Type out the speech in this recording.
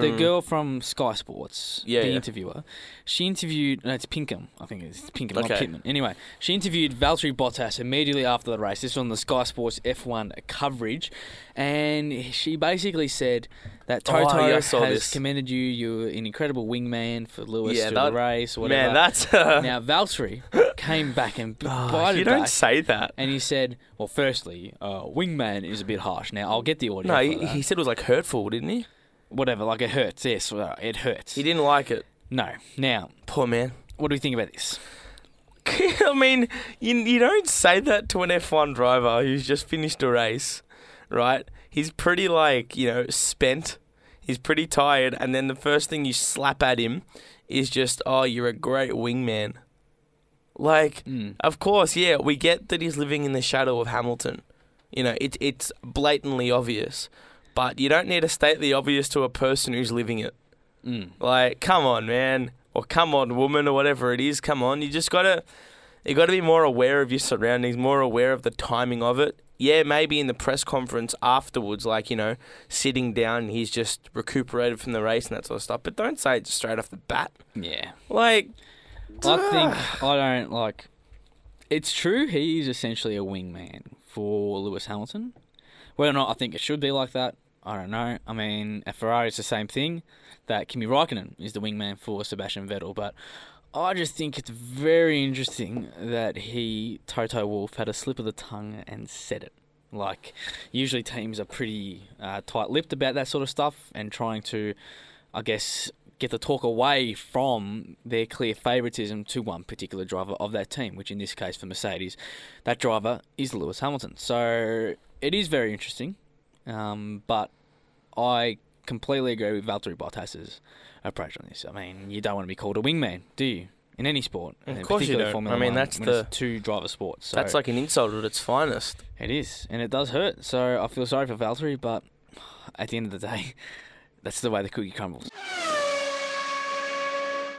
the girl from Sky Sports, Yeah, the yeah. interviewer, she interviewed. No, it's Pinkham. I think it's Pinkham, not Okay. Pittman. Anyway, she interviewed Valtteri Bottas immediately after the race. This was on the Sky Sports F1 coverage, and she basically said that Oh, Toto yeah, has this. commended you. You're an incredible wingman for Lewis Yeah, that- the race. Or whatever. Man, that's. Uh, now Valtteri came back and oh, you don't back, say that. and he said, "Well, firstly, uh, wingman is a bit harsh. Now I'll get the audio. No, he, he said it was like hurtful, didn't he? Whatever. Like it hurts. Yes, it hurts. He didn't like it. No. Now, Poor man. what do we think about this? I mean, you, you don't say that to an F1 driver who's just finished a race, right? He's pretty, like, you know, spent. He's pretty tired. And then the first thing you slap at him is just, oh, you're a great wingman. Like, Mm. of course, yeah, we get that he's living in the shadow of Hamilton. You know, it, it's blatantly obvious. But you don't need to state the obvious to a person who's living it. Mm. Like, come on, man, or come on, woman, or whatever it is. Come on, you just gotta, you gotta be more aware of your surroundings, more aware of the timing of it. Yeah, maybe in the press conference afterwards, like you know, sitting down, he's just recuperated from the race and that sort of stuff. But don't say it just straight off the bat. Yeah. Like, I think I don't like. It's true. He is essentially a wingman for Lewis Hamilton. Whether or not I think it should be like that, I don't know. I mean, at Ferrari, it's the same thing. That Kimi Raikkonen is the wingman for Sebastian Vettel, but I just think it's very interesting that he, Toto Wolff, had a slip of the tongue and said it. Like, usually teams are pretty uh, tight-lipped about that sort of stuff and trying to, I guess, get the talk away from their clear favouritism to one particular driver of that team, which in this case for Mercedes, that driver is Lewis Hamilton. So it is very interesting, um, but I completely agree with Valtteri Bottas's approach on this. I mean, you don't want to be called a wingman, do you? In any sport, Of course you don't. Formula I mean, that's the- two driver sports. So that's like an insult at its finest. it is, and it does hurt. So I feel sorry for Valtteri, but at the end of the day, that's the way the cookie crumbles.